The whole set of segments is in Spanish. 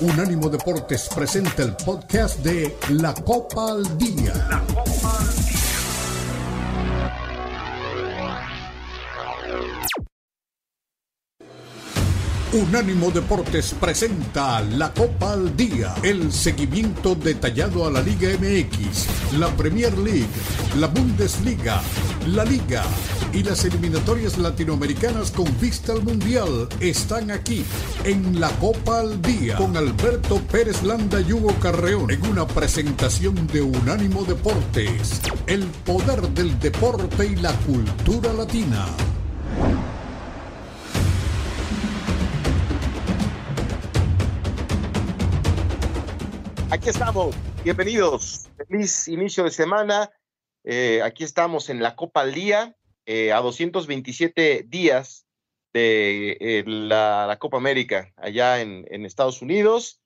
Unánimo Deportes presenta el podcast de La Copa al Día. La Copa al Día. Unánimo Deportes presenta la Copa al Día, el seguimiento detallado a la Liga MX, la Premier League, la Bundesliga, la Liga y las eliminatorias latinoamericanas con vista al Mundial están aquí en la Copa al Día con Alberto Pérez Landa y Hugo Carreón en una presentación de Unánimo Deportes, el poder del deporte y la cultura latina. Aquí estamos, bienvenidos. Feliz inicio de semana. Eh, aquí estamos en la Copa al Día, eh, a 227 días de eh, la, Copa América allá en, Estados Unidos,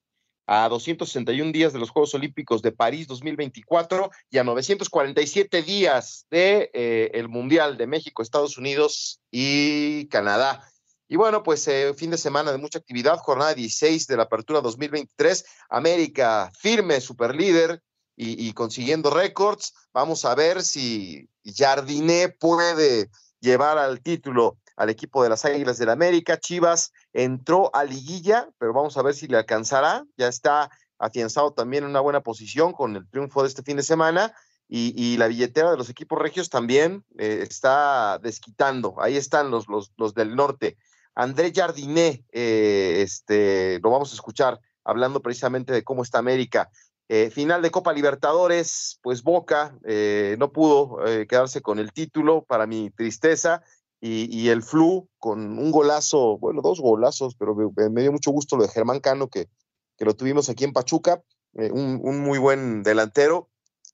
a 261 días de los Juegos Olímpicos de París 2024 y a 947 días de el Mundial de México, Estados Unidos y Canadá. Y bueno, pues eh, fin de semana de mucha actividad, jornada 16 de la apertura 2023, América firme, super líder y, consiguiendo récords. Vamos a ver si Jardiné puede llevar al título al equipo de las Águilas del América. Chivas entró a liguilla, pero vamos a ver si le alcanzará. Ya está afianzado también en una buena posición con el triunfo de este fin de semana. Y, la billetera de los equipos regios también eh, está desquitando. Ahí están los, los, los del norte. André Jardiné, eh, este, lo vamos a escuchar hablando precisamente de cómo está América. Eh, final de Copa Libertadores, pues Boca eh, no pudo quedarse con el título, para mi tristeza, y, el Flu con un golazo, bueno, dos golazos, pero me, dio mucho gusto lo de Germán Cano, que, que lo tuvimos aquí en Pachuca, un, muy buen delantero,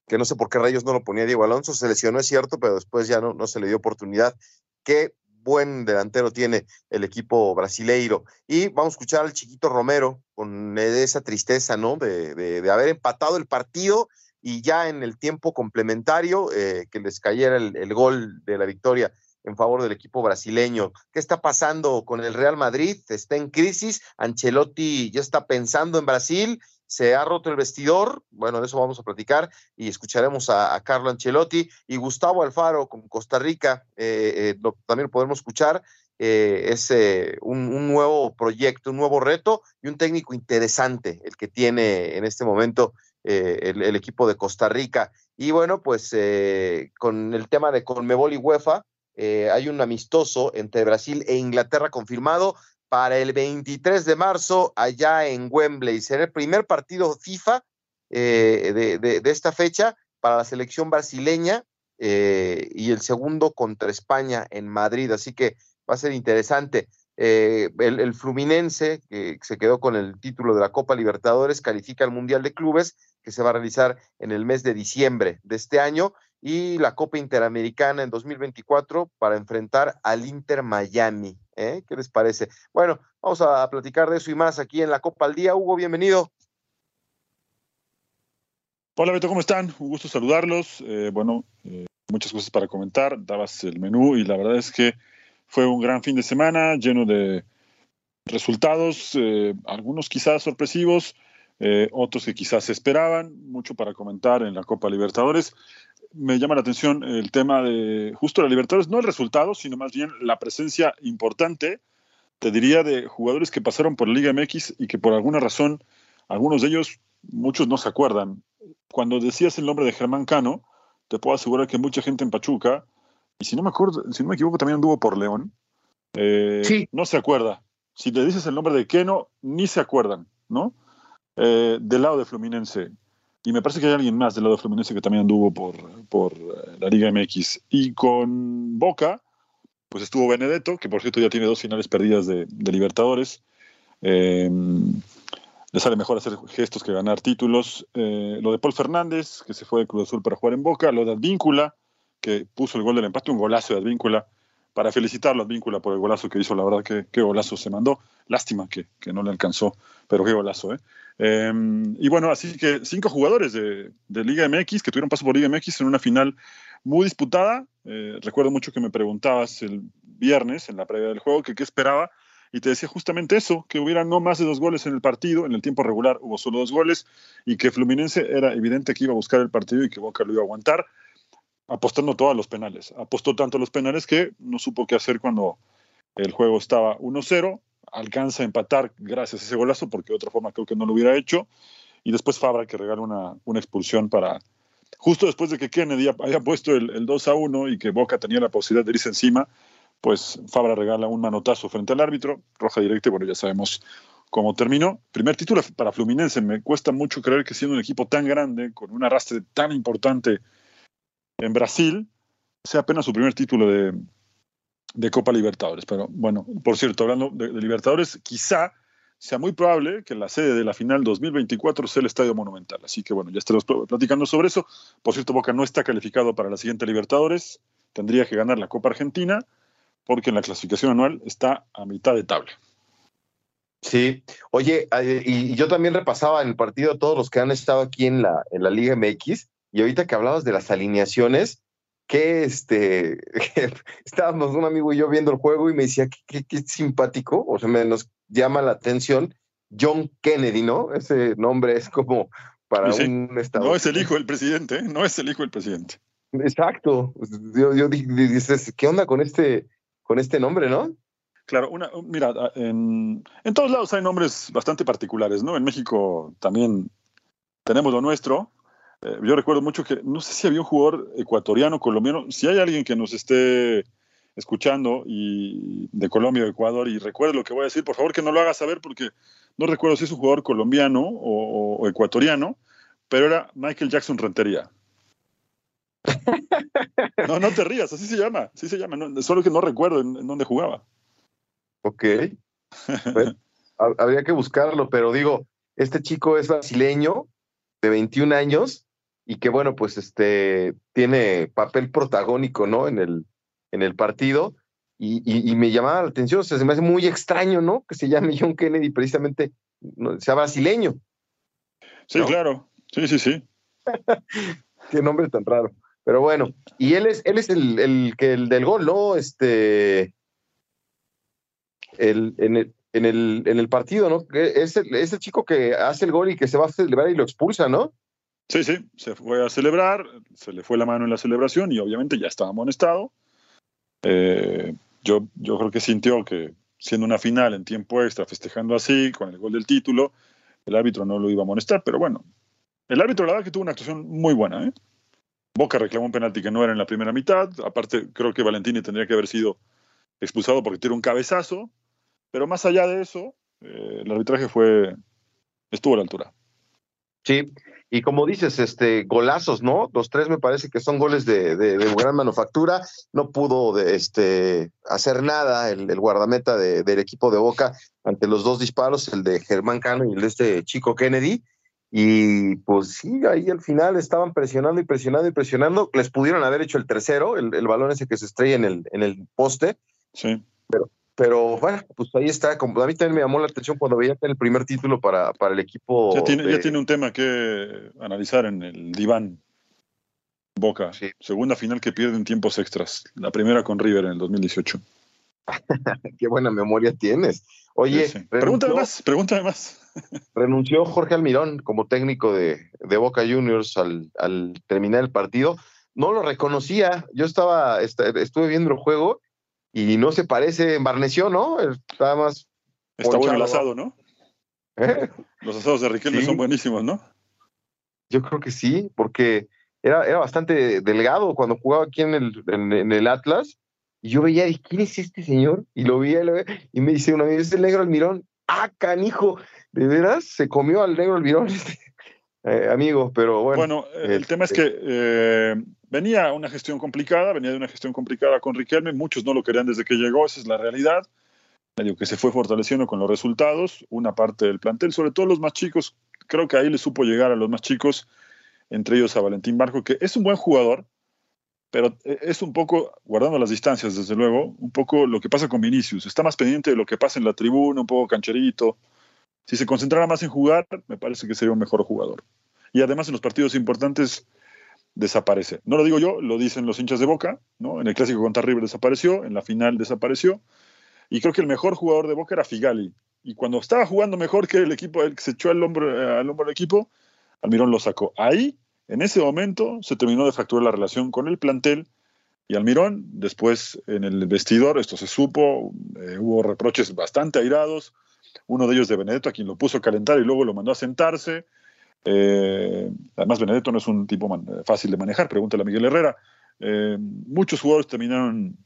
que no sé por qué rayos no lo ponía Diego Alonso, se lesionó, es cierto, pero después ya no, no se le dio oportunidad. Qué buen delantero tiene el equipo brasileiro. Y vamos a escuchar al chiquito Romero con esa tristeza, ¿no? De, haber empatado el partido y ya en el tiempo complementario eh, que les cayera el, gol de la victoria en favor del equipo brasileño. ¿Qué está pasando con el Real Madrid? Está en crisis. Ancelotti ya está pensando en Brasil se ha roto el vestidor, bueno, de eso vamos a platicar y escucharemos a, Carlo Ancelotti y Gustavo Alfaro con Costa Rica, eh, eh, también lo podemos escuchar, eh, es un, nuevo proyecto, un nuevo reto y un técnico interesante el que tiene en este momento el, equipo de Costa Rica. Y bueno, pues con el tema de Conmebol y UEFA, hay un amistoso entre Brasil e Inglaterra confirmado para el 23 de marzo allá en Wembley. Será el primer partido FIFA eh, de, esta fecha para la selección brasileña eh, y el segundo contra España en Madrid. Así que va a ser interesante. Eh, el, Fluminense, que se quedó con el título de la Copa Libertadores, califica al Mundial de Clubes, que se va a realizar en el mes de diciembre de este año, y la Copa Interamericana en 2024 para enfrentar al Inter Miami. ¿eh? ¿Qué les parece? Bueno, vamos a platicar de eso y más aquí en la Copa al Día. Hugo, bienvenido. Hola Beto, ¿cómo están? Un gusto saludarlos. Eh, bueno, eh, muchas cosas para comentar. Dabas el menú y la verdad es que fue un gran fin de semana lleno de resultados, algunos quizás sorpresivos, otros que quizás se esperaban, mucho para comentar en la Copa Libertadores me llama la atención el tema de justo la Libertadores, no el resultado, sino más bien la presencia importante, te diría, de jugadores que pasaron por la Liga MX y que por alguna razón, algunos de ellos, muchos no se acuerdan. Cuando decías el nombre de Germán Cano, te puedo asegurar que mucha gente en Pachuca, y si no me acuerdo, si no me equivoco, también anduvo por León, eh, no se acuerda. Si le dices el nombre de Keno, ni se acuerdan, ¿no? Eh, del lado de Fluminense, y me parece que hay alguien más del lado Fluminense que también anduvo por, por eh, la Liga MX. Y con Boca, pues estuvo Benedetto, que por cierto ya tiene dos finales perdidas de, Libertadores. Em, le sale mejor hacer gestos que ganar títulos. Eh, lo de Paul Fernández, que se fue de Cruz Azul para jugar en Boca. Lo de Advíncula, que puso el gol del empate, un golazo de Advíncula. Para felicitarlo a Advíncula por el golazo que hizo, la verdad que qué golazo se mandó. Lástima que, que no le alcanzó, pero qué golazo, ¿eh? Em, y bueno, así que cinco jugadores de, Liga MX que tuvieron paso por Liga MX en una final muy disputada. Eh, recuerdo mucho que me preguntabas el viernes en la previa del juego que qué esperaba. y te decía justamente eso, que hubiera no más de dos goles en el partido, en el tiempo regular hubo solo dos goles y que Fluminense era evidente que iba a buscar el partido y que Boca lo iba a aguantar, apostando todos los penales. Apostó tanto los penales que no supo qué hacer cuando el juego estaba 1-0, alcanza a empatar gracias a ese golazo, porque de otra forma creo que no lo hubiera hecho, y después Fabra que regala una, una expulsión para, justo después de que Kennedy haya puesto el, el 2 a 1 y que Boca tenía la posibilidad de irse encima, pues Fabra regala un manotazo frente al árbitro, roja directa, y bueno, ya sabemos cómo terminó. Primer título para Fluminense, me cuesta mucho creer que siendo un equipo tan grande, con un arrastre tan importante en Brasil, sea apenas su primer título de, Copa Libertadores. Pero bueno, por cierto, hablando de, Libertadores, quizá sea muy probable que la sede de la final 2024 sea el Estadio Monumental. Así que bueno, ya estaremos platicando sobre eso. Por cierto, Boca no está calificado para la siguiente Libertadores. Tendría que ganar la Copa Argentina porque en la clasificación anual está a mitad de tabla. Sí, oye, y yo también repasaba en el partido todos los que han estado aquí en la, en la Liga MX, y ahorita que hablabas de las alineaciones, que este, estábamos un amigo y yo viendo el juego y me decía, qué, qué, simpático, o sea, me nos llama la atención John Kennedy, ¿no? Ese nombre es como para sí, un estado. No es el hijo del presidente, ¿eh? no es el hijo del presidente. Exacto. Yo, yo dices, ¿qué onda con este, con este nombre, no? Claro, una, mira, en, en, todos lados hay nombres bastante particulares, ¿no? En México también tenemos lo nuestro. Eh, yo recuerdo mucho que, no sé si había un jugador ecuatoriano, colombiano, si hay alguien que nos esté escuchando y de Colombia o Ecuador y recuerde lo que voy a decir, por favor que no lo haga saber porque no recuerdo si es un jugador colombiano o, o ecuatoriano, pero era Michael Jackson Rentería. No, no te rías, así se llama, así se llama, no, solo que no recuerdo en, en dónde jugaba. Ok. Pues, habría que buscarlo, pero digo, este chico es brasileño, de 21 años, y que bueno, pues este tiene papel protagónico, ¿no? En el, en el partido, y, y, y me llamaba la atención, o sea, se me hace muy extraño, ¿no? Que se llame John Kennedy precisamente, no, sea brasileño. Sí, ¿no? claro, sí, sí, sí. Qué nombre tan raro. Pero bueno, y él es, él es el, el, que el del gol, ¿no? Este. El, en, el, en, el, en el partido, ¿no? Es el, es el chico que hace el gol y que se va a celebrar y lo expulsa, ¿no? Sí, sí, se fue a celebrar, se le fue la mano en la celebración y obviamente ya estaba amonestado. Eh, yo, yo creo que sintió que siendo una final en tiempo extra, festejando así, con el gol del título, el árbitro no lo iba a amonestar, pero bueno, el árbitro la verdad que tuvo una actuación muy buena, ¿eh? Boca reclamó un penalti que no era en la primera mitad. Aparte, creo que Valentini tendría que haber sido expulsado porque tiró un cabezazo. Pero más allá de eso, eh, el arbitraje fue estuvo a la altura. Sí, y como dices, este golazos, ¿no? Los tres me parece que son goles de, de, de gran manufactura. No pudo de, este, hacer nada el, el guardameta de, del equipo de Boca ante los dos disparos, el de Germán Cano y el de este chico Kennedy. Y pues sí, ahí al final estaban presionando y presionando y presionando. Les pudieron haber hecho el tercero, el, el balón ese que se estrella en el, en el poste. Sí. Pero, pero bueno, pues ahí está. Como, a mí también me llamó la atención cuando veía que el primer título para, para el equipo. Ya tiene, de... ya tiene un tema que analizar en el diván. Boca. Sí. Segunda final que pierde en tiempos extras. La primera con River en el 2018. Qué buena memoria tienes. Oye, sí, sí. pregúntame más, pregúntame más. renunció Jorge Almirón como técnico de, de Boca Juniors al, al, terminar el partido. No lo reconocía. Yo estaba, estuve viendo el juego y no se parece, embarneció, ¿no? Estaba más. Está bueno el asado, ¿no? ¿Eh? Los asados de Riquelme sí. son buenísimos, ¿no? Yo creo que sí, porque era, era bastante delgado cuando jugaba aquí en el, en, en el Atlas. Y yo veía, ¿quién es este señor? Y lo veía, lo veía y me dice una vez, es el negro Almirón. ¡Ah, canijo! ¿De veras? Se comió al negro Almirón este eh, amigo, pero bueno. Bueno, el este... tema es que eh, venía una gestión complicada, venía de una gestión complicada con Riquelme, muchos no lo querían desde que llegó, esa es la realidad. Medio que se fue fortaleciendo con los resultados, una parte del plantel, sobre todo los más chicos, creo que ahí le supo llegar a los más chicos, entre ellos a Valentín Barco, que es un buen jugador, pero es un poco, guardando las distancias, desde luego, un poco lo que pasa con Vinicius. Está más pendiente de lo que pasa en la tribuna, un poco cancherito. Si se concentrara más en jugar, me parece que sería un mejor jugador. Y además en los partidos importantes desaparece. No lo digo yo, lo dicen los hinchas de Boca, ¿no? En el clásico contra River desapareció, en la final desapareció. y creo que el mejor jugador de Boca era Figali. Y cuando estaba jugando mejor que el equipo, el que se echó al hombro, al hombro del equipo, Almirón lo sacó. Ahí, en ese momento, se terminó de fracturar la relación con el plantel y Almirón. Después, en el vestidor, esto se supo, eh, hubo reproches bastante airados. Uno de ellos de Benedetto, a quien lo puso a calentar y luego lo mandó a sentarse. Eh, además, Benedetto no es un tipo fácil de manejar, pregúntale a Miguel Herrera. Eh, muchos jugadores terminaron,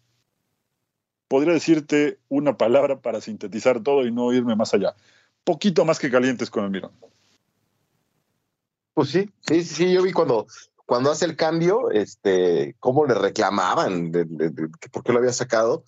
podría decirte una palabra para sintetizar todo y no irme más allá. Poquito más que calientes con Almirón. Pues sí, sí, sí, yo vi cuando, cuando hace el cambio, este, cómo le reclamaban de, por qué lo había sacado.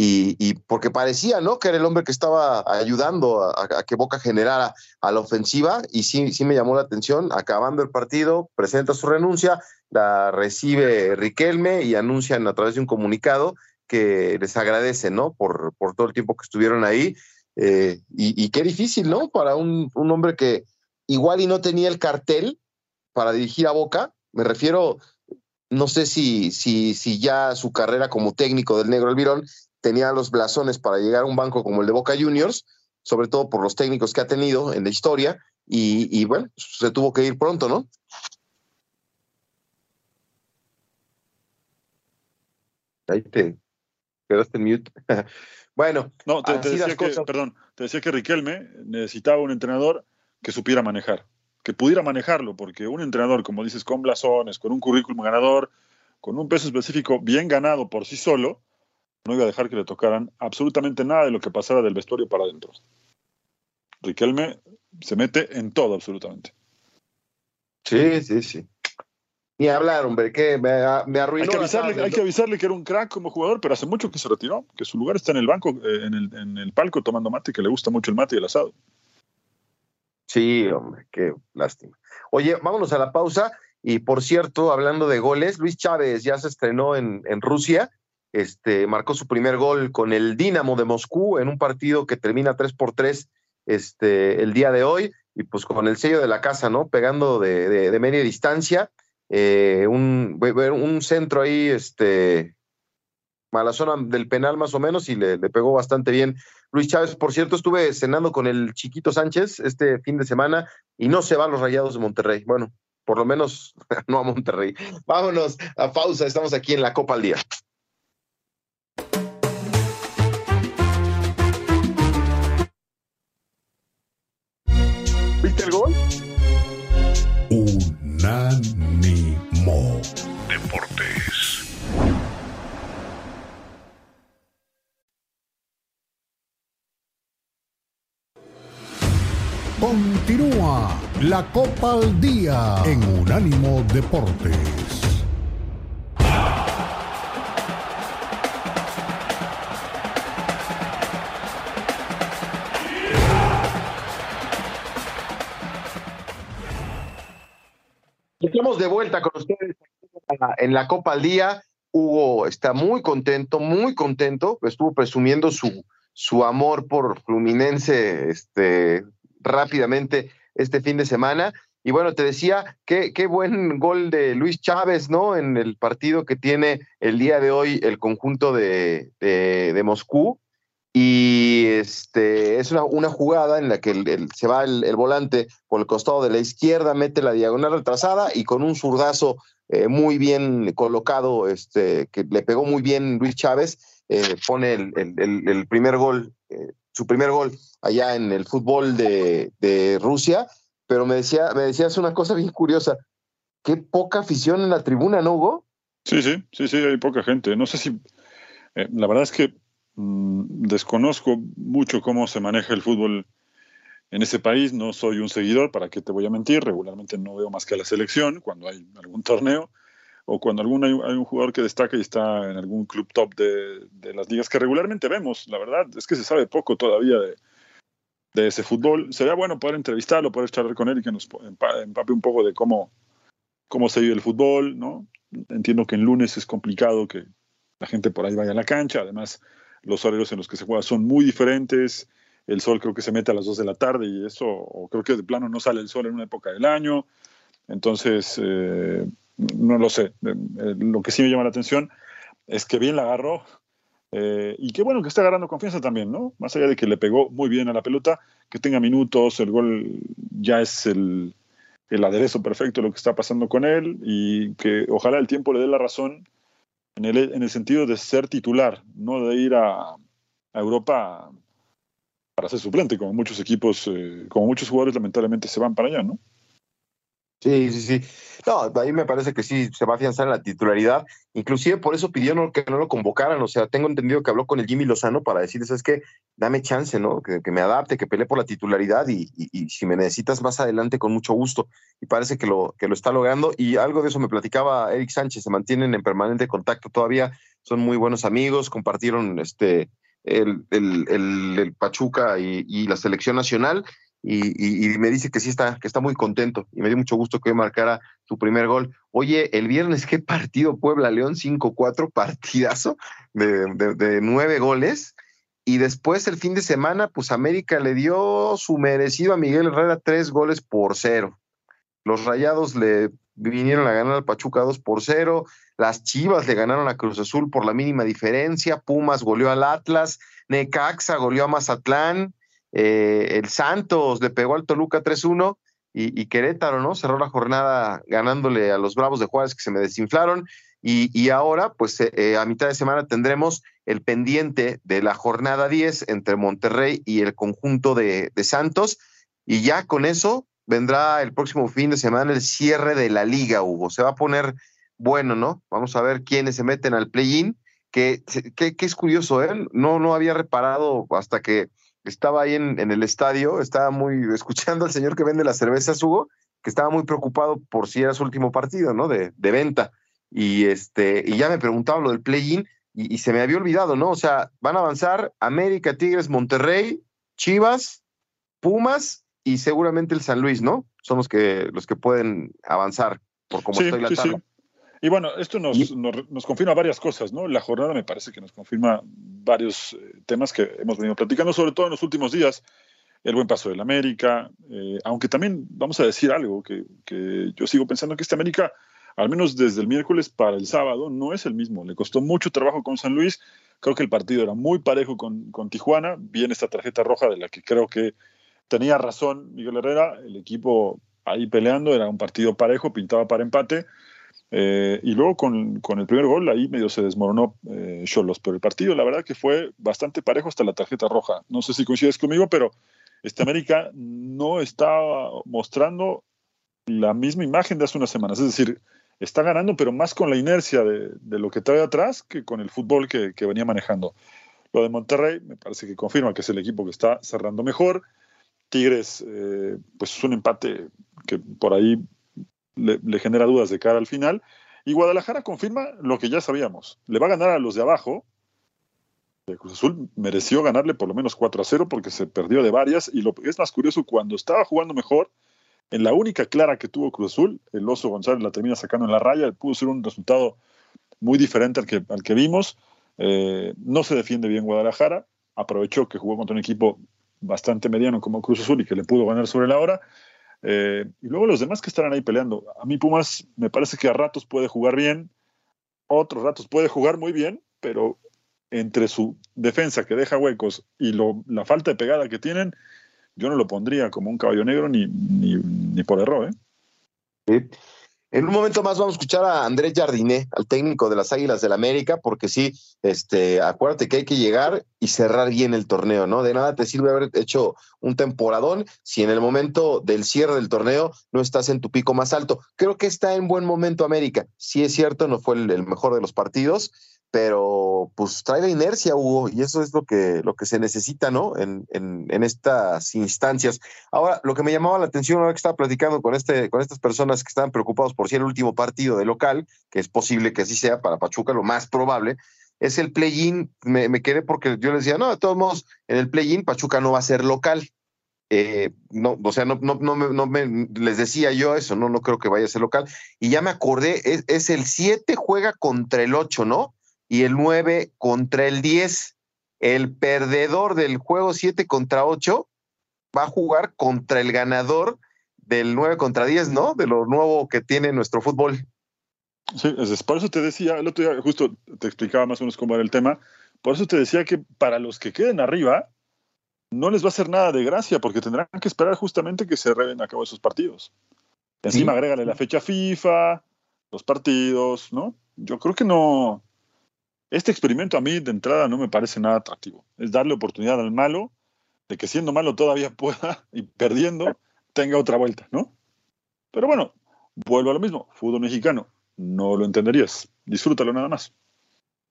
Y, porque parecía, ¿no? Que era el hombre que estaba ayudando a, que Boca generara a la ofensiva y sí, sí me llamó la atención. Acabando el partido, presenta su renuncia, la recibe Riquelme y anuncian a través de un comunicado que les agradece, ¿no? Por, por todo el tiempo que estuvieron ahí. Eh, y, y, qué difícil, ¿no? Para un, un hombre que, igual y no tenía el cartel para dirigir a Boca. Me refiero, no sé si, si, si ya su carrera como técnico del Negro Alvirón tenía los blasones para llegar a un banco como el de Boca Juniors, sobre todo por los técnicos que ha tenido en la historia, y, bueno, se tuvo que ir pronto, ¿no? Ahí te quedaste en mute. bueno, no, te, decía que, perdón, te decía que Riquelme necesitaba un entrenador que supiera manejar, que pudiera manejarlo, porque un entrenador, como dices, con blasones, con un currículum ganador, con un peso específico bien ganado por sí solo, no iba a dejar que le tocaran absolutamente nada de lo que pasara del vestuario para adentro. Riquelme se mete en todo absolutamente. Sí, sí, sí. Ni hablar, hombre, que me, arruinó. Hay que, avisarle, hay que, avisarle, que era un crack como jugador, pero hace mucho que se retiró, que su lugar está en el banco, eh, en, el, en el palco tomando mate, que le gusta mucho el mate y el asado. Sí, hombre, qué lástima. Oye, vámonos a la pausa. Y por cierto, hablando de goles, Luis Chávez ya se estrenó en, en Rusia. Este, marcó su primer gol con el Dinamo de Moscú en un partido que termina 3 por 3 este, el día de hoy. Y pues con el sello de la casa, ¿no? Pegando de, de, media distancia. Eh, un, centro ahí, este, a la zona del penal más o menos y le, pegó bastante bien. Luis Chávez, por cierto, estuve cenando con el chiquito Sánchez este fin de semana y no se va a los Rayados de Monterrey. Bueno, por lo menos no a Monterrey. Vámonos a pausa, estamos aquí en la Copa al Día. El gol? Unánimo Deportes. Continúa la Copa al Día en Unánimo Deportes. De vuelta con ustedes en la Copa al Día. Hugo está muy contento, muy contento. Estuvo presumiendo su, su amor por Fluminense este, rápidamente este fin de semana. Y bueno, te decía, qué, qué buen gol de Luis Chávez, ¿no? En el partido que tiene el día de hoy el conjunto de, de, Moscú. Y este, es una, una, jugada en la que se va el, volante por el costado de la izquierda, mete la diagonal retrasada y con un zurdazo eh, muy bien colocado, este, que le pegó muy bien Luis Chávez, eh, pone el, el, primer gol eh, su primer gol allá en el fútbol de, Rusia, pero me, decía, me decías una cosa bien curiosa, qué poca afición en la tribuna, ¿no, Hugo? Sí, sí, sí, sí, hay poca gente. No sé si, la verdad es que desconozco mucho cómo se maneja el fútbol en ese país, no soy un seguidor, ¿para qué te voy a mentir? Regularmente no veo más que a la selección cuando hay algún torneo o cuando algún, hay, un jugador que destaca y está en algún club top de, las ligas que regularmente vemos. La verdad es que se sabe poco todavía de, ese fútbol. Sería bueno poder entrevistarlo, poder charlar con él y que nos empape un poco de cómo, cómo se vive el fútbol. ¿no? Entiendo que en lunes es complicado que la gente por ahí vaya a la cancha. Además, los horarios en los que se juega son muy diferentes. El sol creo que se mete a las 2 de la tarde y eso, o creo que de plano no sale el sol en una época del año. Entonces, eh, no lo sé. Eh, lo que sí me llama la atención es que bien la agarró Eh, y qué bueno que está agarrando confianza también, ¿no? Más allá de que le pegó muy bien a la pelota, que tenga minutos, el gol ya es el, el aderezo perfecto lo que está pasando con él y que ojalá el tiempo le dé la razón en el, en el sentido de ser titular, no de ir a, Europa para ser suplente, como muchos equipos, eh, como muchos jugadores lamentablemente se van para allá, ¿no? Sí, sí, sí. No, ahí me parece que sí se va a afianzar en la titularidad. Inclusive por eso pidieron que no lo convocaran. O sea, tengo entendido que habló con el Jimmy Lozano para decir, es que dame chance, ¿no? Que, me adapte, que pelee por la titularidad y, si me necesitas más adelante, con mucho gusto. Y parece que lo, que lo está logrando. Y algo de eso me platicaba Eric Sánchez. Se mantienen en permanente contacto todavía. Son muy buenos amigos. Compartieron este el, el, Pachuca y, y la selección nacional y, me dice que sí está, que está muy contento y me dio mucho gusto que hoy marcara su primer gol. Oye, el viernes, ¿qué partido Puebla-León? 5-4, partidazo de, nueve goles. Y después el fin de semana, pues América le dio su merecido a Miguel Herrera tres goles por cero. Los Rayados le vinieron a ganar al Pachuca 2 por cero. Las Chivas le ganaron a Cruz Azul por la mínima diferencia. Pumas goleó al Atlas. Necaxa goleó a Mazatlán. Eh, el Santos le pegó al Toluca 3-1 y, Querétaro, ¿no? Cerró la jornada ganándole a los Bravos de Juárez que se me desinflaron. Y, ahora, pues eh, eh, a mitad de semana tendremos el pendiente de la jornada 10 entre Monterrey y el conjunto de, de Santos. Y ya con eso vendrá el próximo fin de semana el cierre de la liga, Hugo. Se va a poner bueno, ¿no? Vamos a ver quiénes se meten al play-in, que, que, que, es curioso, ¿eh? No, no había reparado hasta que estaba ahí en, el estadio, estaba muy escuchando al señor que vende las cervezas, Hugo, que estaba muy preocupado por si era su último partido, ¿no? De, venta. Y este, y ya me preguntaba lo del play-in y, se me había olvidado, ¿no? O sea, van a avanzar América, Tigres, Monterrey, Chivas, Pumas y seguramente el San Luis, ¿no? Son los que, los que pueden avanzar por cómo estoy la tabla. Y bueno, esto nos, nos, confirma varias cosas, ¿no? La jornada me parece que nos confirma varios eh, temas que hemos venido platicando, sobre todo en los últimos días. El buen paso del América, eh, aunque también vamos a decir algo que, que, yo sigo pensando que este América, al menos desde el miércoles para el sábado, no es el mismo. Le costó mucho trabajo con San Luis. Creo que el partido era muy parejo con, con Tijuana. Viene esta tarjeta roja de la que creo que tenía razón Miguel Herrera. El equipo ahí peleando, era un partido parejo, pintaba para empate eh, y luego con, con, el primer gol ahí medio se desmoronó eh, Cholos, pero el partido la verdad que fue bastante parejo hasta la tarjeta roja. No sé si coincides conmigo, pero este América no está mostrando la misma imagen de hace unas semanas. Es decir, está ganando, pero más con la inercia de, de lo que trae atrás que con el fútbol que, venía manejando. Lo de Monterrey me parece que confirma que es el equipo que está cerrando mejor. Tigres, eh, pues es un empate que por ahí le, genera dudas de cara al final. Y Guadalajara confirma lo que ya sabíamos. Le va a ganar a los de abajo. Cruz Azul mereció ganarle por lo menos 4 a 0 porque se perdió de varias. Y lo que es más curioso, cuando estaba jugando mejor, en la única clara que tuvo Cruz Azul, el Oso González la termina sacando en la raya. Pudo ser un resultado muy diferente al que, al que vimos. Eh, no se defiende bien Guadalajara. Aprovechó que jugó contra un equipo bastante mediano como Cruz Azul y que le pudo ganar sobre la hora. Eh, y luego los demás que estarán ahí peleando. A mí Pumas me parece que a ratos puede jugar bien, otros ratos puede jugar muy bien, pero entre su defensa que deja huecos y lo, la falta de pegada que tienen, yo no lo pondría como un caballo negro ni, ni, ni por error. ¿eh? Sí. En un momento más vamos a escuchar a Andrés Jardiné, al técnico de las Águilas del la América, porque sí, este, acuérdate que hay que llegar y cerrar bien el torneo, ¿no? De nada te sirve haber hecho un temporadón si en el momento del cierre del torneo no estás en tu pico más alto. Creo que está en buen momento América. Sí es cierto, no fue el mejor de los partidos, pero pues trae la inercia, Hugo, y eso es lo que, lo que se necesita, ¿no? En, en, estas instancias. Ahora, lo que me llamaba la atención ahora que estaba platicando con, este, con estas personas que estaban preocupados por si el último partido de local, que es posible que así sea para Pachuca, lo más probable, es el play-in. Me, me, quedé porque yo les decía, no, de todos modos, en el play-in Pachuca no va a ser local. Eh, no, o sea, no, no, no, me, no me, les decía yo eso, no, no creo que vaya a ser local. Y ya me acordé, es, es el 7 juega contra el 8, ¿no? Y el 9 contra el 10. El perdedor del juego 7 contra 8 va a jugar contra el ganador del 9 contra 10, ¿no? De lo nuevo que tiene nuestro fútbol. Sí, es por eso te decía, el otro día justo te explicaba más o menos cómo era el tema, Por eso te decía que para los que queden arriba, no les va a hacer nada de gracia, porque tendrán que esperar justamente que se reben a cabo esos partidos. Encima, agrégale la fecha FIFA, los partidos, ¿no? Yo creo que no. Este experimento a mí de entrada no me parece nada atractivo. Es darle oportunidad al malo de que siendo malo todavía pueda y perdiendo tenga otra vuelta, ¿no? Pero bueno, vuelvo a lo mismo. Fútbol mexicano, no lo entenderías. Disfrútalo nada más.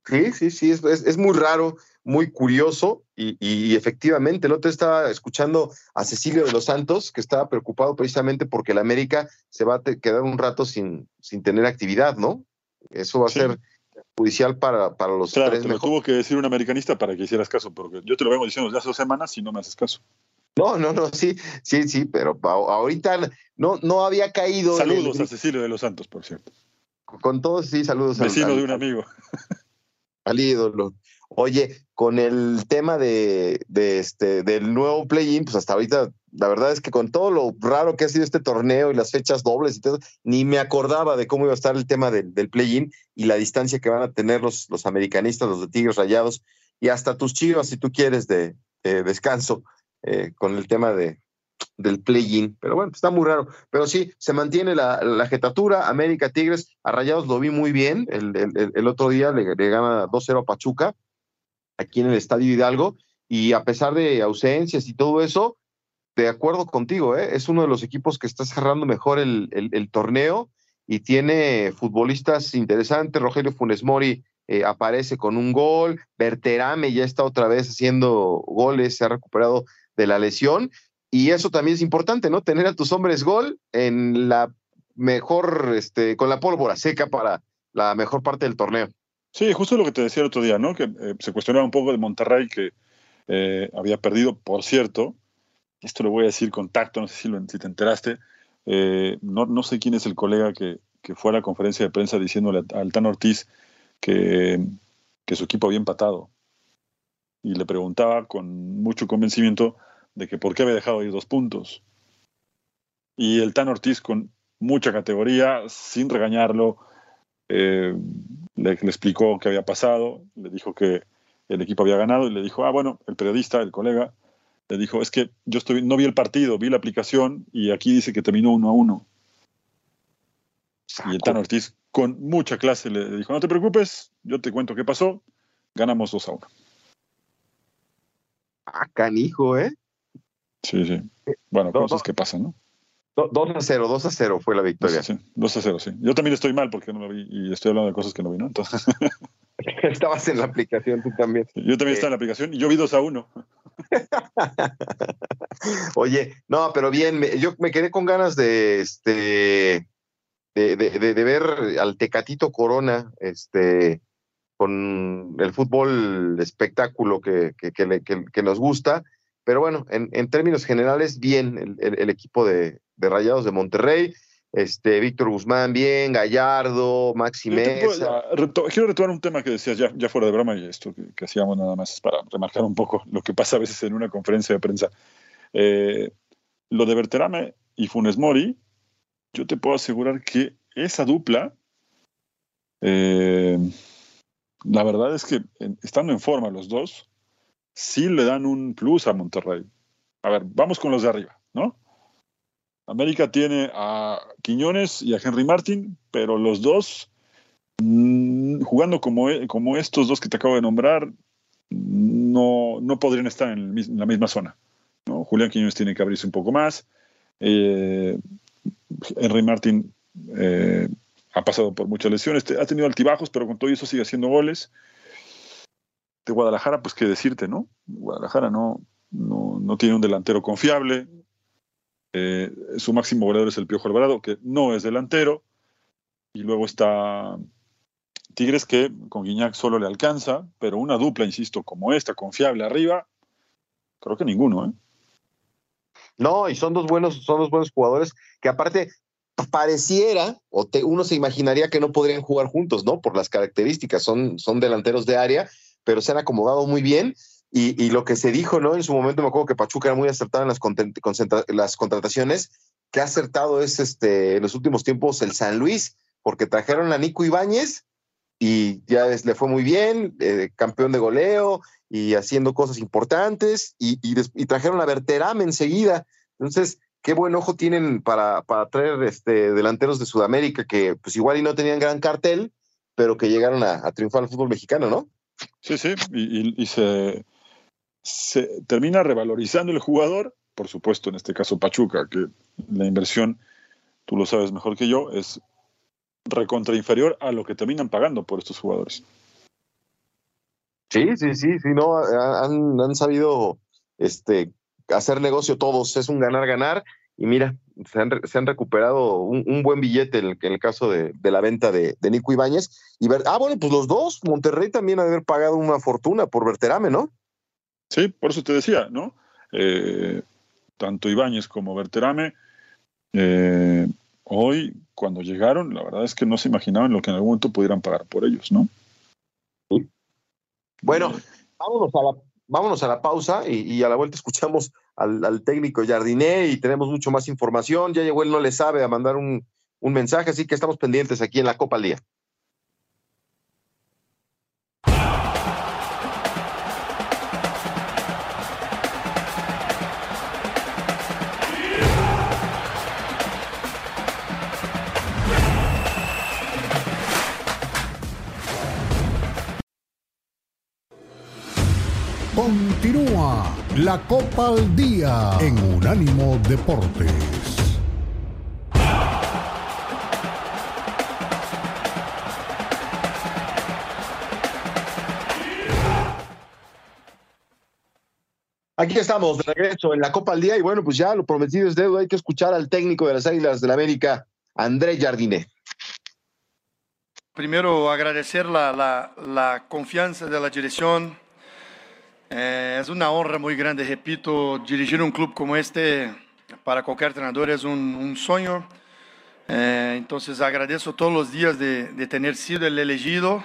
Sí, sí, sí, es, es, muy raro, muy curioso y, y, efectivamente el otro estaba escuchando a Cecilio de los Santos que estaba preocupado precisamente porque el América se va a quedar un rato sin, sin tener actividad, ¿no? Eso va a ser judicial para, para los claro, tres te lo tuvo que decir un americanista para que hicieras caso, porque yo te lo vengo diciendo desde hace dos semanas y no me haces caso. No, no, no, sí, sí, sí, pero ahorita no, no había caído. Saludos a Cecilio de los Santos, por cierto. Con todos, sí, saludos. Vecino de un amigo al ídolo. Oye, con el tema de, este, del nuevo play-in, pues hasta ahorita, la verdad es que con todo lo raro que ha sido este torneo y las fechas dobles y todo, ni me acordaba de cómo iba a estar el tema del, play-in y la distancia que van a tener los, los americanistas, los de Tigres Rayados y hasta tus chivas, si tú quieres, de, descanso eh, con el tema de, del play-in. Pero bueno, está muy raro. Pero sí, se mantiene la, la jetatura. América Tigres, a Rayados lo vi muy bien. El, el, otro día le, gana 2-0 a Pachuca, aquí en el Estadio Hidalgo. Y a pesar de ausencias y todo eso, de acuerdo contigo, ¿eh? es uno de los equipos que está cerrando mejor el, torneo y tiene futbolistas interesantes. Rogelio Funes Mori eh, aparece con un gol. Berterame ya está otra vez haciendo goles, se ha recuperado de la lesión. Y eso también es importante, ¿no? Tener a tus hombres gol en la mejor, este, con la pólvora seca para la mejor parte del torneo. Sí, justo lo que te decía el otro día, ¿no? Que eh, se cuestionaba un poco de Monterrey que eh, había perdido, por cierto, esto lo voy a decir con tacto, no sé si, te enteraste, eh, no, no, sé quién es el colega que, que, fue a la conferencia de prensa diciéndole al Tan Ortiz que, que su equipo había empatado. Y le preguntaba con mucho convencimiento de que por qué había dejado ahí dos puntos. Y el Tan Ortiz, con mucha categoría, sin regañarlo, eh, le, explicó qué había pasado, le dijo que el equipo había ganado y le dijo, ah, bueno, el periodista, el colega, le dijo, es que yo estoy, no vi el partido, vi la aplicación y aquí dice que terminó uno a uno. Y el Tan Ortiz, con mucha clase, le dijo, no te preocupes, yo te cuento qué pasó, ganamos dos a uno. Ah, canijo, ¿eh? Sí, sí. Bueno, cosas que pasan, ¿no? 2 a 0, 2 a 0 fue la victoria. Sí, 2 a 0, sí. Yo también estoy mal porque no lo vi y estoy hablando de cosas que no vi, ¿no? Entonces. Estabas en la aplicación tú también. Yo también estaba en la aplicación y yo vi 2 a 1. Oye, no, pero bien, yo me quedé con ganas de este de, de, de, ver al Tecatito Corona, este, con el fútbol espectáculo que, que, que, que nos gusta pero bueno, en, términos generales, bien el, equipo de, Rayados de Monterrey. Este, Víctor Guzmán, bien, Gallardo, Maxi Mesa. quiero retomar un tema que decías ya, ya fuera de broma y esto que, hacíamos nada más para remarcar un poco lo que pasa a veces en una conferencia de prensa. Eh, lo de Berterame y Funes Mori, yo te puedo asegurar que esa dupla, eh, la verdad es que estando en forma los dos, sí le dan un plus a Monterrey. A ver, vamos con los de arriba, ¿no? América tiene a Quiñones y a Henry Martin, pero los dos, mm, jugando como, e, como estos dos que te acabo de nombrar, no, no podrían estar en, la misma zona. ¿no? Julián Quiñones tiene que abrirse un poco más. Eh, Henry Martin eh, ha pasado por muchas lesiones, ha tenido altibajos, pero con todo eso sigue haciendo goles de Guadalajara, pues qué decirte, ¿no? Guadalajara no, no, tiene un delantero confiable. Eh, su máximo goleador es el Piojo Alvarado, que no es delantero. Y luego está Tigres, que con Guiñac solo le alcanza, pero una dupla, insisto, como esta, confiable arriba, creo que ninguno, ¿eh? No, y son dos buenos, son dos buenos jugadores que aparte pareciera, o uno se imaginaría que no podrían jugar juntos, ¿no? Por las características, son, son delanteros de área pero se han acomodado muy bien. Y, lo que se dijo, ¿no? En su momento me acuerdo que Pachuca era muy acertado en las, contrataciones. Que ha acertado es este, en los últimos tiempos el San Luis, porque trajeron a Nico Ibáñez y ya le fue muy bien, eh, campeón de goleo y haciendo cosas importantes y, y, trajeron a Berterame enseguida. Entonces, qué buen ojo tienen para, para traer este, delanteros de Sudamérica que pues igual y no tenían gran cartel, pero que llegaron a, triunfar al fútbol mexicano, ¿no? Sí, sí, y, se, se termina revalorizando el jugador, por supuesto, en este caso Pachuca, que la inversión, tú lo sabes mejor que yo, es recontra inferior a lo que terminan pagando por estos jugadores. Sí, sí, sí, sí, no, han, han sabido este, hacer negocio todos, es un ganar-ganar. Y mira, se han, recuperado un, buen billete en el, caso de, la venta de, Nico Ibáñez. Y ver, ah, bueno, pues los dos, Monterrey también ha de haber pagado una fortuna por Berterame, ¿no? Sí, por eso te decía, ¿no? Eh, tanto Ibáñez como Berterame, eh, hoy, cuando llegaron, la verdad es que no se imaginaban lo que en algún momento pudieran pagar por ellos, ¿no? Bueno, vámonos a la vámonos a la pausa y, a la vuelta escuchamos al, técnico Jardiné y tenemos mucho más información. Ya llegó él, no le sabe a mandar un, un mensaje, así que estamos pendientes aquí en la Copa al Día. Continúa la Copa al Día en Unánimo Deportes. Aquí estamos de regreso en la Copa al Día y bueno, pues ya lo prometido es deuda, hay que escuchar al técnico de las Águilas del la América, André Jardiné. Primero agradecer la, la, la confianza de la dirección, eh, es una honra muy grande, repito, dirigir un club como este para cualquier entrenador es un, sueño. Eh, entonces agradezco todos los días de, tener sido el elegido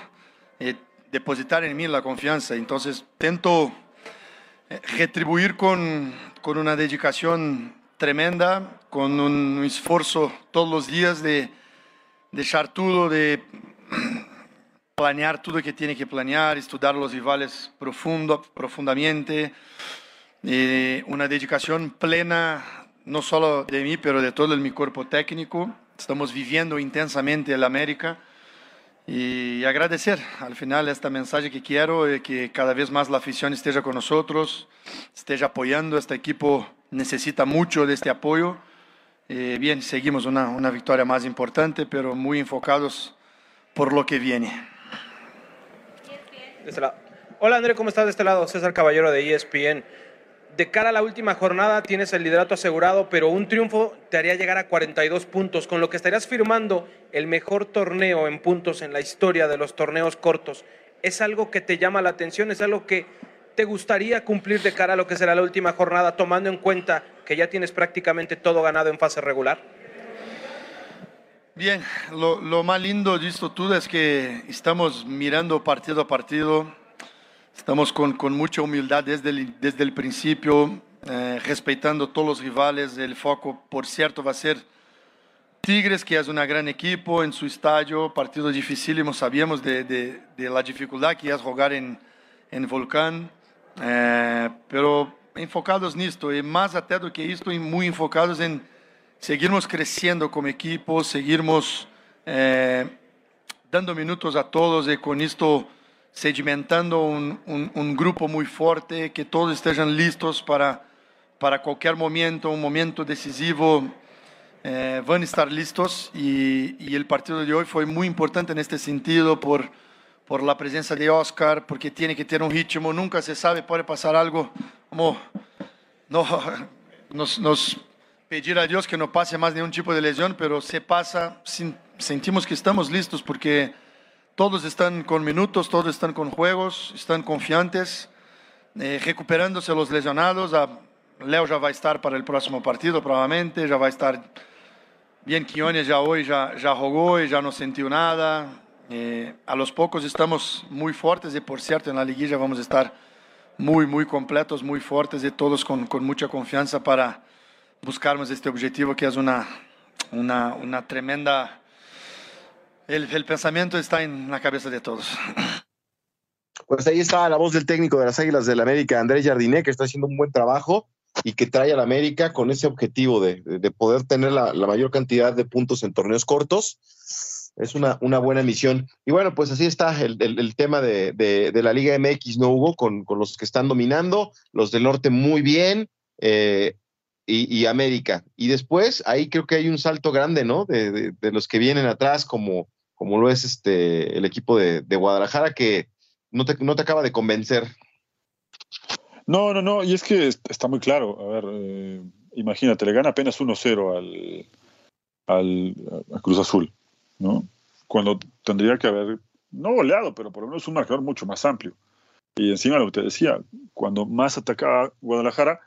y depositar en mí la confianza. Entonces intento eh, retribuir con, con una dedicación tremenda, con un esfuerzo todos los días de, de echar todo, de planear tudo que tem que planear, estudar os rivales profundo, profundamente, uma dedicação plena, não só de mim, pero de todo o meu corpo técnico. Estamos vivendo intensamente a América e agradecer. Al final, esta mensagem que quero é que cada vez mais a afição esteja com nós, esteja apoiando. Este equipo necessita muito deste apoio. Eh, bien, seguimos una, una victoria más importante, pero muy enfocados por lo que viene. Este Hola André, ¿cómo estás de este lado? César Caballero de ESPN. De cara a la última jornada tienes el liderato asegurado, pero un triunfo te haría llegar a 42 puntos, con lo que estarías firmando el mejor torneo en puntos en la historia de los torneos cortos. ¿Es algo que te llama la atención? ¿Es algo que te gustaría cumplir de cara a lo que será la última jornada, tomando en cuenta que ya tienes prácticamente todo ganado en fase regular? Bien, lo, más lindo de esto todo es que estamos mirando partido a partido, estamos con, mucha humildad desde el, desde el principio, eh, respetando todos los rivales. El foco, por cierto, va a ser Tigres, que es un gran equipo en su estadio, partido dificílimo, sabíamos de, la dificultad que es jugar en, en Volcán, eh, pero enfocados en esto, y más até do que esto, muy enfocados en seguirmos crescendo como equipo, seguirmos eh, dando minutos a todos e com isto sedimentando um, um, um, grupo muito forte, que todos estejam listos para, para qualquer momento, um momento decisivo, eh, vão estar listos. E, e o partido de hoje foi muito importante neste sentido por por la presença de Oscar, porque tem que ter um ritmo, nunca se sabe, pode passar algo como no, nos pedir a Dios que no pase más ningún tipo de lesión, pero se pasa, sentimos que estamos listos porque todos están con minutos, todos están con juegos, están confiantes, eh, recuperándose los lesionados. A Leo ya va a estar para el próximo partido probablemente, ya va a estar bien Quiones ya hoy ya, ya jugó y ya no sintió nada. Eh, a los pocos estamos muy fuertes y por cierto en la liguilla vamos a estar muy, muy completos, muy fuertes y todos con, con mucha confianza para buscarmos este objetivo que es una, una, una tremenda el, el pensamiento está en la cabeza de todos. Pues ahí está la voz del técnico de las Águilas del América, Andrés Jardiné, que está haciendo un buen trabajo y que trae a la América con ese objetivo de, de poder tener la, la, mayor cantidad de puntos en torneos cortos. Es una, una buena misión. Y bueno, pues así está el, el, el tema de, de, de, la Liga MX, ¿no, Hugo? Con, con, los que están dominando, los del norte muy bien, eh, y, América. Y después ahí creo que hay un salto grande, ¿no? De, de los que vienen atrás, como, como lo es este, el equipo de, Guadalajara, que no te, no te acaba de convencer. No, no, no, y es que está muy claro. A ver, eh, imagínate, le gana apenas 1-0 al, al Cruz Azul, ¿no? Cuando tendría que haber, no goleado, pero por lo menos un marcador mucho más amplio. Y encima lo que te decía, cuando más atacaba Guadalajara,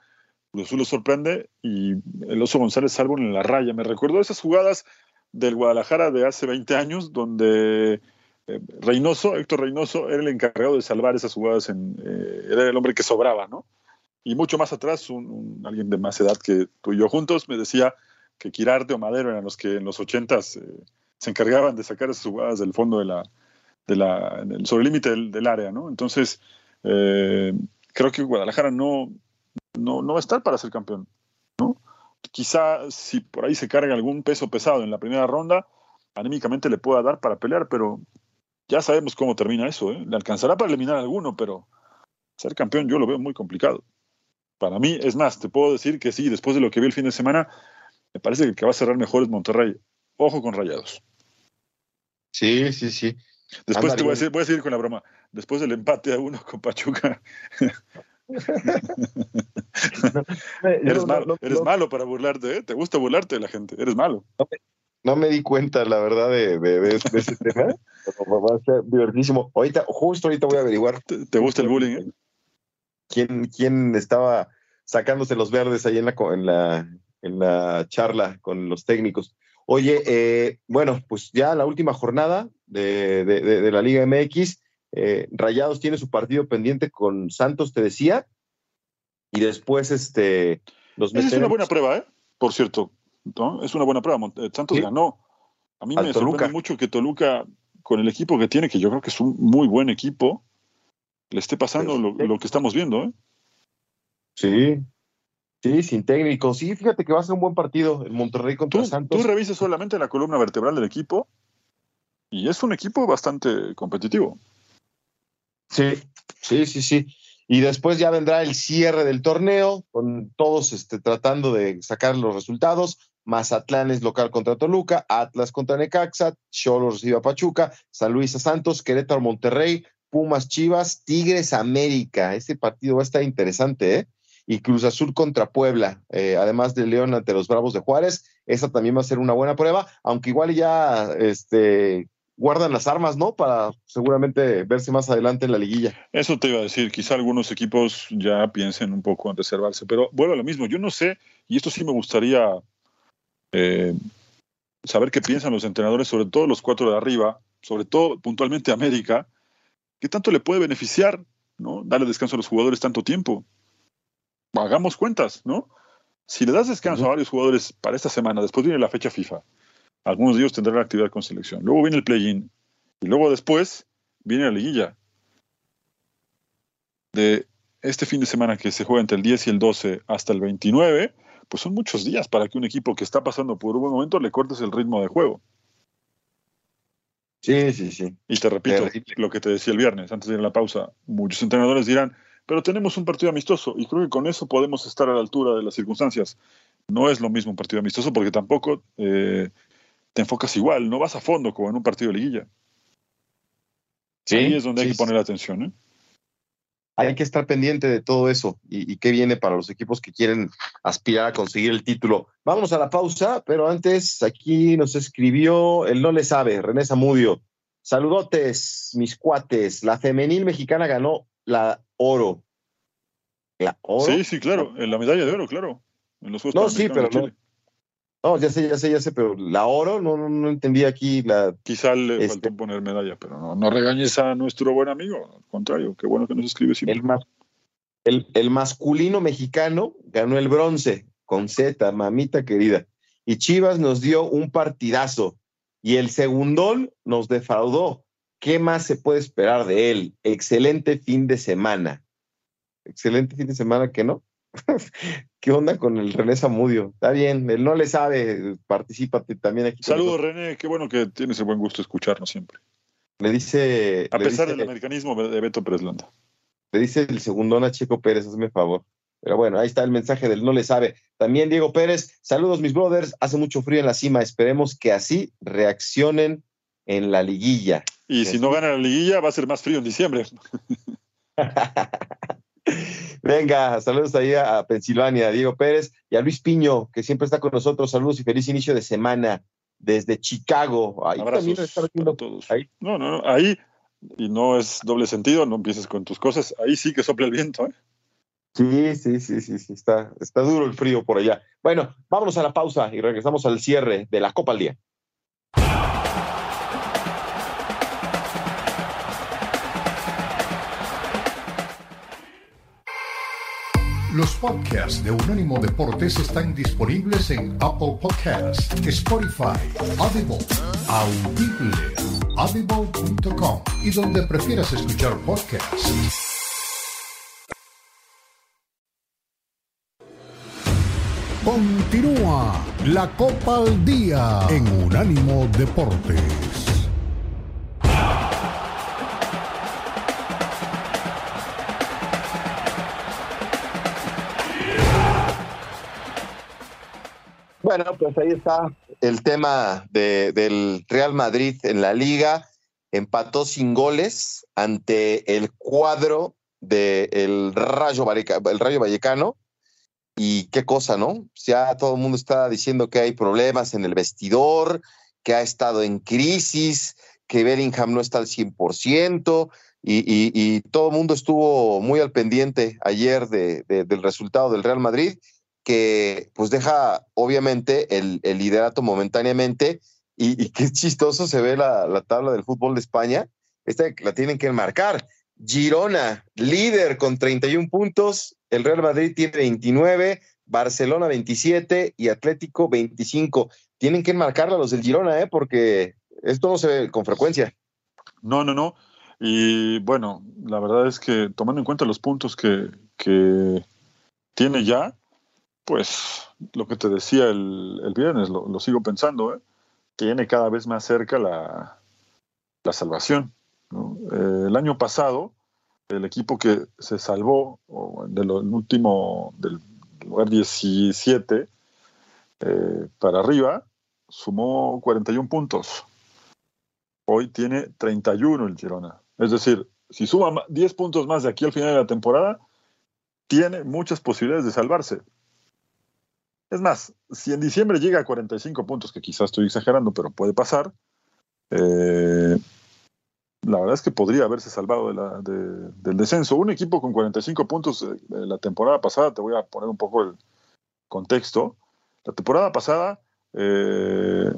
Cruz Azul lo sorprende y el Oso González salvo en la raya. Me recuerdo esas jugadas del Guadalajara de hace 20 años, donde eh, Reynoso, Héctor Reynoso, era el encargado de salvar esas jugadas, en, eh, era el hombre que sobraba, ¿no? Y mucho más atrás, un, alguien de más edad que tú y yo juntos me decía que Quirarte o Madero eran los que en los 80 eh, se encargaban de sacar esas jugadas del fondo de la, de la del, sobre el límite del, área, ¿no? Entonces, creo que Guadalajara no, no, no va a estar para ser campeón, ¿no? Quizá si por ahí se carga algún peso pesado en la primera ronda, anímicamente le pueda dar para pelear, pero ya sabemos cómo termina eso. ¿eh? Le alcanzará para eliminar a alguno, pero ser campeón yo lo veo muy complicado. Para mí, es más, te puedo decir que sí, después de lo que vi el fin de semana, me parece que el que va a cerrar mejor es Monterrey. Ojo con rayados. Sí, sí, sí. Después Anda, te voy a, decir, voy a seguir con la broma. Después del empate a uno con Pachuca. eres malo, eres malo para burlarte, ¿eh? Te gusta burlarte de la gente, eres malo. No me di cuenta, la verdad, de, de, de, de ese tema. Va a ser divertísimo. Ahorita, justo ahorita voy a averiguar. ¿Te, te gusta el bullying? Eh? ¿Quién, ¿Quién estaba sacándose los verdes ahí en la, en la, en la charla con los técnicos? Oye, eh, bueno, pues ya la última jornada de, de, de la Liga MX, eh, Rayados tiene su partido pendiente con Santos, te decía, y después este los Esa es una buena prueba, ¿eh? Por cierto, ¿no? es una buena prueba. Santos ¿Sí? ganó. A mí Al me Toluca. sorprende mucho que Toluca, con el equipo que tiene, que yo creo que es un muy buen equipo, le esté pasando lo, lo, que estamos viendo, ¿eh? Sí, Sí, sin técnico. Sí, fíjate que va a ser un buen partido el Monterrey contra tú, Santos. Tú revises solamente la columna vertebral del equipo y es un equipo bastante competitivo. Sí, sí, sí, sí. Y después ya vendrá el cierre del torneo, con todos este, tratando de sacar los resultados. Mazatlán es local contra Toluca, Atlas contra Necaxa, Cholos recibe a Pachuca, San Luis a Santos, Querétaro Monterrey, Pumas Chivas, Tigres América. Este partido va a estar interesante, ¿eh? Y Cruz Azul contra Puebla, eh, además de León ante los Bravos de Juárez. Esa también va a ser una buena prueba, aunque igual ya este, guardan las armas, ¿no? Para seguramente verse más adelante en la liguilla. Eso te iba a decir, quizá algunos equipos ya piensen un poco en reservarse, pero vuelvo a lo mismo, yo no sé, y esto sí me gustaría eh, saber qué piensan los entrenadores, sobre todo los cuatro de arriba, sobre todo puntualmente América, qué tanto le puede beneficiar, ¿no? Darle descanso a los jugadores tanto tiempo. Hagamos cuentas, ¿no? Si le das descanso uh -huh. a varios jugadores para esta semana, después viene la fecha FIFA, algunos de ellos tendrán actividad con selección. Luego viene el play-in. Y luego después viene la liguilla. De este fin de semana que se juega entre el 10 y el 12 hasta el 29, pues son muchos días para que un equipo que está pasando por un buen momento le cortes el ritmo de juego. Sí, sí, sí. Y te repito lo que te decía el viernes, antes de ir a la pausa, muchos entrenadores dirán, pero tenemos un partido amistoso y creo que con eso podemos estar a la altura de las circunstancias. No es lo mismo un partido amistoso porque tampoco eh, te enfocas igual, no vas a fondo como en un partido de liguilla. Sí, Ahí es donde sí, hay que poner atención. ¿eh? Hay que estar pendiente de todo eso y, y, qué viene para los equipos que quieren aspirar a conseguir el título. Vamos a la pausa, pero antes aquí nos escribió el no le sabe, René Zamudio. Saludotes, mis cuates. La femenil mexicana ganó la oro. ¿La oro? Sí, sí, claro, en la medalla de oro, claro. En los Juegos no, sí, pero no, no, ya sé, ya sé, ya sé, pero la oro no, no, no entendí aquí la. Quizá le este... faltó poner medalla, pero no, no regañes a nuestro buen amigo, al contrario, qué bueno que nos escribe siempre. El, el, el masculino mexicano ganó el bronce con Z, mamita querida. Y Chivas nos dio un partidazo. y el segundón nos defraudó. ¿Qué más se puede esperar de él? Excelente fin de semana. Excelente fin de semana que no. ¿Qué onda con el René Zamudio? Está bien, él no le sabe, participate también aquí. Saludos, René, qué bueno que tienes el buen gusto de escucharnos siempre. Le dice. A le pesar dice- del americanismo de Beto Preslanda. Le dice el segundón a Checo Pérez, hazme favor. Pero bueno, ahí está el mensaje del no le sabe. También Diego Pérez, saludos mis brothers, hace mucho frío en la cima, esperemos que así reaccionen en la liguilla. Y si no gana la liguilla, va a ser más frío en diciembre. Venga, saludos ahí a, Pensilvania, a Diego Pérez y a Luis Piño, que siempre está con nosotros. Saludos y feliz inicio de semana desde Chicago. Ahí Abrazos también está haciendo- todos. ahí. No, no, no, ahí, y no es doble sentido, no empieces con tus cosas, ahí sí que sopla el viento. ¿eh? Sí, sí, sí, sí, sí, está, está duro el frío por allá. Bueno, vámonos a la pausa y regresamos al cierre de la Copa al Día. Los podcasts de Unánimo Deportes están disponibles en Apple Podcasts, Spotify, Audible, Audible, audible.com y donde prefieras escuchar podcasts. Continúa la Copa al Día en Unánimo Deportes. Bueno, pues ahí está el tema de- del Real Madrid en la liga. Empató sin goles ante el cuadro del Rayo, Vallecano. Y qué cosa, ¿no? Ya todo el mundo está diciendo que hay problemas en el vestidor, que ha estado en crisis, que Bellingham no está al 100%, y, y- todo el mundo estuvo muy al pendiente ayer de- de- del resultado del Real Madrid que pues deja obviamente el, el liderato momentáneamente y, qué chistoso se ve la, la tabla del fútbol de España. Esta la tienen que enmarcar. Girona, líder con 31 puntos, el Real Madrid tiene 29, Barcelona 27 y Atlético 25. Tienen que enmarcarla los del Girona, ¿eh? porque esto no se ve con frecuencia. No, no, no. Y bueno, la verdad es que tomando en cuenta los puntos que, que tiene ya, pues lo que te decía el, el viernes, lo, sigo pensando, ¿eh? tiene cada vez más cerca la, la salvación. Eh, el año pasado, el equipo que se salvó del último, del lugar 17 eh, para arriba, sumó 41 puntos. Hoy tiene 31 el Girona. Es decir, si suma ma- 10 puntos más de aquí al final de la temporada, tiene muchas posibilidades de salvarse. Es más, si en diciembre llega a 45 puntos, que quizás estoy exagerando, pero puede pasar, eh, la verdad es que podría haberse salvado del descenso. Un equipo con 45 puntos de la temporada pasada, te voy a poner un poco el contexto. La temporada pasada eh,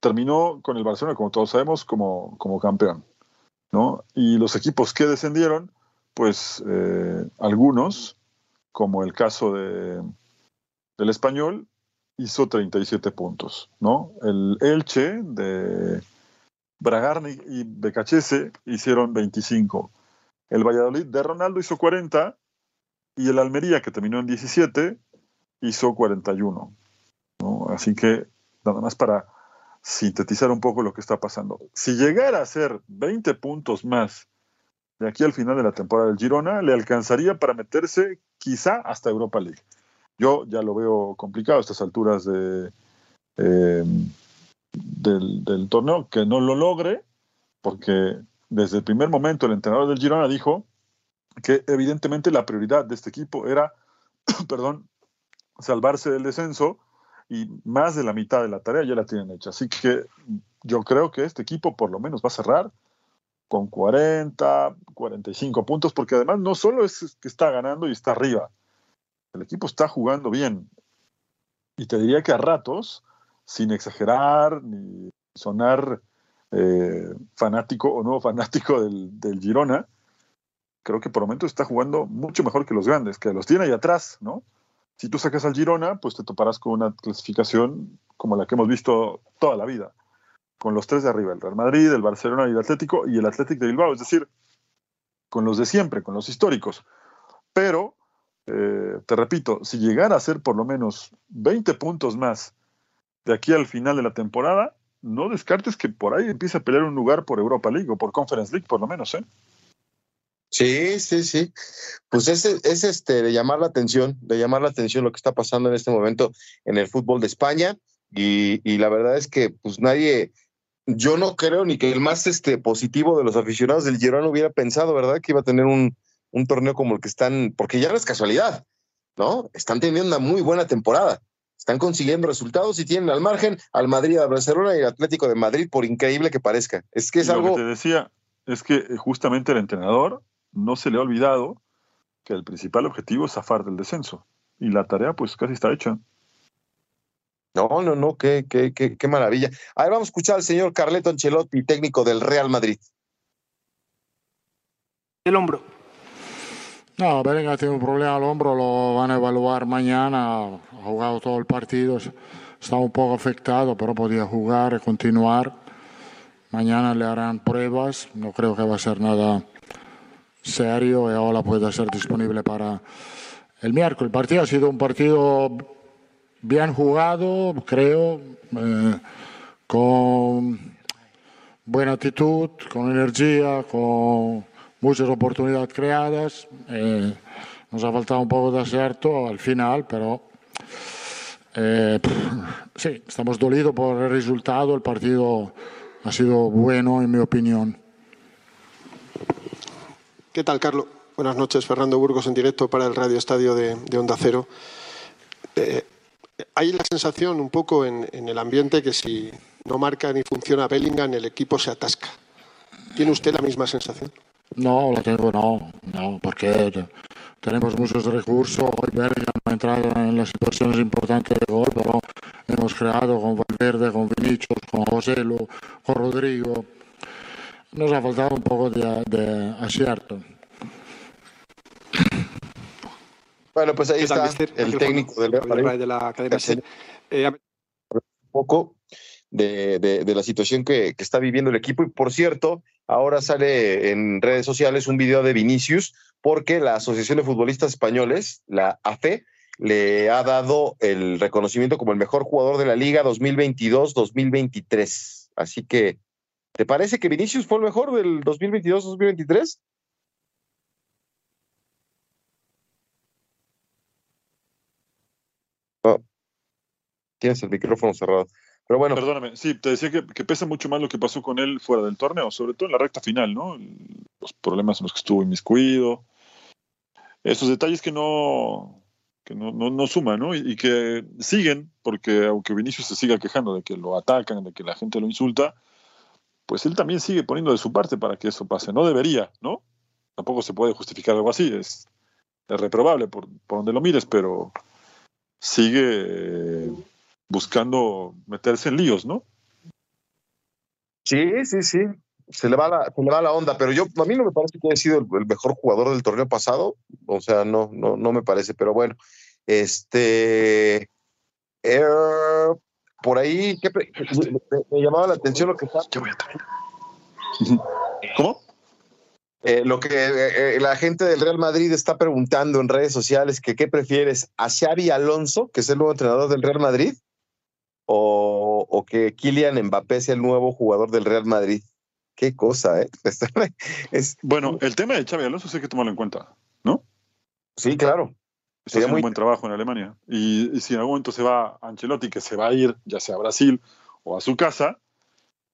terminó con el Barcelona, como todos sabemos, como, como campeón. ¿no? Y los equipos que descendieron, pues eh, algunos, como el caso de, del español, hizo 37 puntos. ¿no? El Elche de Bragarni y Becachese hicieron 25. El Valladolid de Ronaldo hizo 40 y el Almería, que terminó en 17, hizo 41. ¿no? Así que nada más para sintetizar un poco lo que está pasando. Si llegara a ser 20 puntos más de aquí al final de la temporada del Girona, le alcanzaría para meterse quizá hasta Europa League. Yo ya lo veo complicado a estas alturas eh, del, del torneo, que no lo logre, porque desde el primer momento el entrenador del Girona dijo que evidentemente la prioridad de este equipo era, perdón, salvarse del descenso y más de la mitad de la tarea ya la tienen hecha. Así que yo creo que este equipo por lo menos va a cerrar con 40, 45 puntos, porque además no solo es que está ganando y está arriba, el equipo está jugando bien. Y te diría que a ratos, sin exagerar ni sonar eh, fanático o no fanático del, Girona, creo que por el momento está jugando mucho mejor que los grandes, que los tiene ahí atrás, ¿no? Si tú sacas al Girona, pues te toparás con una clasificación como la que hemos visto toda la vida, con los tres de arriba, el Real Madrid, el Barcelona y el Atlético, y el Atlético de Bilbao, es decir, con los de siempre, con los históricos. Pero, eh, te repito, si llegara a ser por lo menos 20 puntos más de aquí al final de la temporada, no descartes que por ahí empiece a pelear un lugar por Europa League o por Conference League, por lo menos, ¿eh? Sí, sí, sí. Pues es, es este de llamar la atención, de llamar la atención lo que está pasando en este momento en el fútbol de España. Y, y la verdad es que pues nadie, yo no creo ni que el más este, positivo de los aficionados del Girona hubiera pensado, ¿verdad? Que iba a tener un, un torneo como el que están, porque ya no es casualidad, ¿no? Están teniendo una muy buena temporada. Están consiguiendo resultados y tienen al margen al Madrid, al Barcelona y al Atlético de Madrid, por increíble que parezca. Es que es Lo algo. que te decía es que eh, justamente el entrenador no se le ha olvidado que el principal objetivo es zafar del descenso. Y la tarea, pues casi está hecha. No, no, no, qué, qué, qué, qué maravilla. A ver, vamos a escuchar al señor Carleto Ancelotti, técnico del Real Madrid. El hombro. No, Bellingham tiene un problema al hombro, lo van a evaluar mañana. Ha jugado todo el partido, está un poco afectado, pero podía jugar y continuar. Mañana le harán pruebas, no creo que va a ser nada serio y ahora puede ser disponible para el miércoles. El partido ha sido un partido bien jugado, creo, eh, con buena actitud, con energía, con muchas oportunidades creadas. Eh, nos ha faltado un poco de acierto al final, pero eh, sí, estamos dolidos por el resultado. El partido ha sido bueno, en mi opinión. ¿Qué tal, Carlos? Buenas noches, Fernando Burgos en directo para el Radio Estadio de, de Onda Cero. Eh, hay la sensación un poco en, en, el ambiente que si no marca ni funciona Bellingham, el equipo se atasca. ¿Tiene usted la misma sensación? No, la tengo no, no, porque tenemos muchos recursos. Hoy Bellingham ha entrado en las situaciones importantes de gol, pero hemos creado con Valverde, con Vinicius, con José Lu, con Rodrigo. Nos ha faltado un poco de, de acierto. Bueno, pues ahí está el técnico del Real Madrid. De la cadena eh, un poco de, de, de la situación que, que, está viviendo el equipo. Y por cierto, ahora sale en redes sociales un video de Vinicius porque la Asociación de Futbolistas Españoles, la AFE, le ha dado el reconocimiento como el mejor jugador de la liga 2022-2023. Así que, ¿te parece que Vinicius fue el mejor del 2022-2023? Oh, tienes el micrófono cerrado. Pero bueno. Perdóname, sí, te decía que, que, pesa mucho más lo que pasó con él fuera del torneo, sobre todo en la recta final, ¿no? Los problemas en los que estuvo inmiscuido. Esos detalles que no, que no, no, no suman, ¿no? Y, y, que siguen, porque aunque Vinicius se siga quejando de que lo atacan, de que la gente lo insulta, pues él también sigue poniendo de su parte para que eso pase. No debería, ¿no? Tampoco se puede justificar algo así, es, es reprobable por, por donde lo mires, pero sigue buscando meterse en líos, ¿no? Sí, sí, sí. Se le va la, se le va la onda, pero yo a mí no me parece que haya sido el, el mejor jugador del torneo pasado. O sea, no, no, no me parece, pero bueno. Este. Eh, por ahí, ¿qué, me, me, llamaba la atención lo que está. Yo voy a ¿Cómo? Eh, lo que eh, la gente del Real Madrid está preguntando en redes sociales que qué prefieres, a Xavi Alonso, que es el nuevo entrenador del Real Madrid, o, o, que Kylian Mbappé sea el nuevo jugador del Real Madrid. Qué cosa, ¿eh? es... Bueno, el tema de Xavi Alonso hay que tomarlo en cuenta, ¿no? Sí, claro. Está haciendo muy... un buen trabajo en Alemania. Y, y, si en algún momento se va Ancelotti, que se va a ir, ya sea a Brasil o a su casa,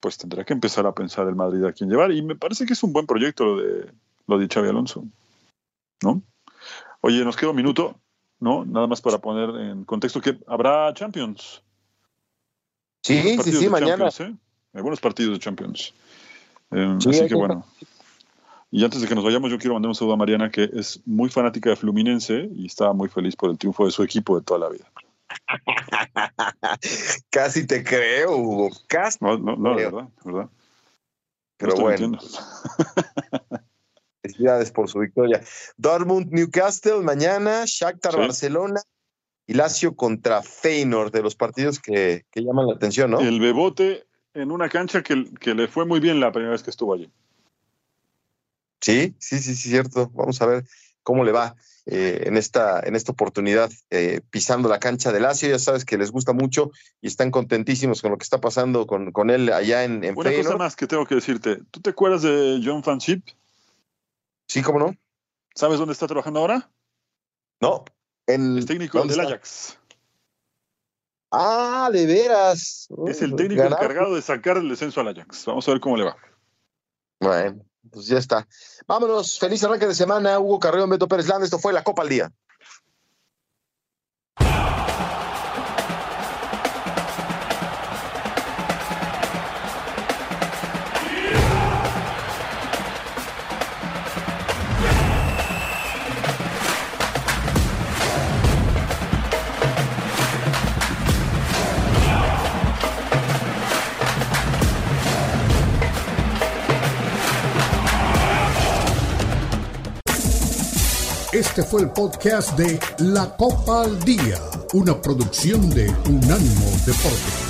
pues tendrá que empezar a pensar el Madrid a quién llevar. Y me parece que es un buen proyecto lo de, lo de Xavi Alonso, ¿no? Oye, nos queda un minuto, ¿no? Nada más para poner en contexto que habrá Champions. Sí, sí, sí, mañana. ¿eh? Hay buenos partidos de Champions. Eh, sí, así que bueno. Y antes de que nos vayamos, yo quiero mandar un saludo a Mariana, que es muy fanática de Fluminense y está muy feliz por el triunfo de su equipo de toda la vida. Casi te creo, Hugo. Casi. No, no, no, de verdad, verdad. Pero no bueno. Felicidades por su victoria. Dortmund, Newcastle, mañana, Shakhtar, sí. Barcelona y Lazio contra Feyenoord, de los partidos que, que llaman la atención, ¿no? El Bebote en una cancha que, que, le fue muy bien la primera vez que estuvo allí. Sí, sí, sí, sí, cierto. Vamos a ver cómo le va eh, en, esta, en esta oportunidad eh, pisando la cancha de Lazio. Ya sabes que les gusta mucho y están contentísimos con lo que está pasando con, con él allá en, en Una cosa más que tengo que decirte. ¿Tú te acuerdas de John Van Schip? Sí, ¿cómo no? ¿Sabes dónde está trabajando ahora? No. En, el técnico del Ajax. Ah, de veras. Es el técnico encargado de sacar el descenso al Ajax. Vamos a ver cómo le va. Bueno, pues ya está. Vámonos. Feliz arranque de semana. Hugo Carrero, Beto Pérez Land. Esto fue la Copa al Día. Este fue el podcast de La Copa al Día, una producción de Unánimo Deportes.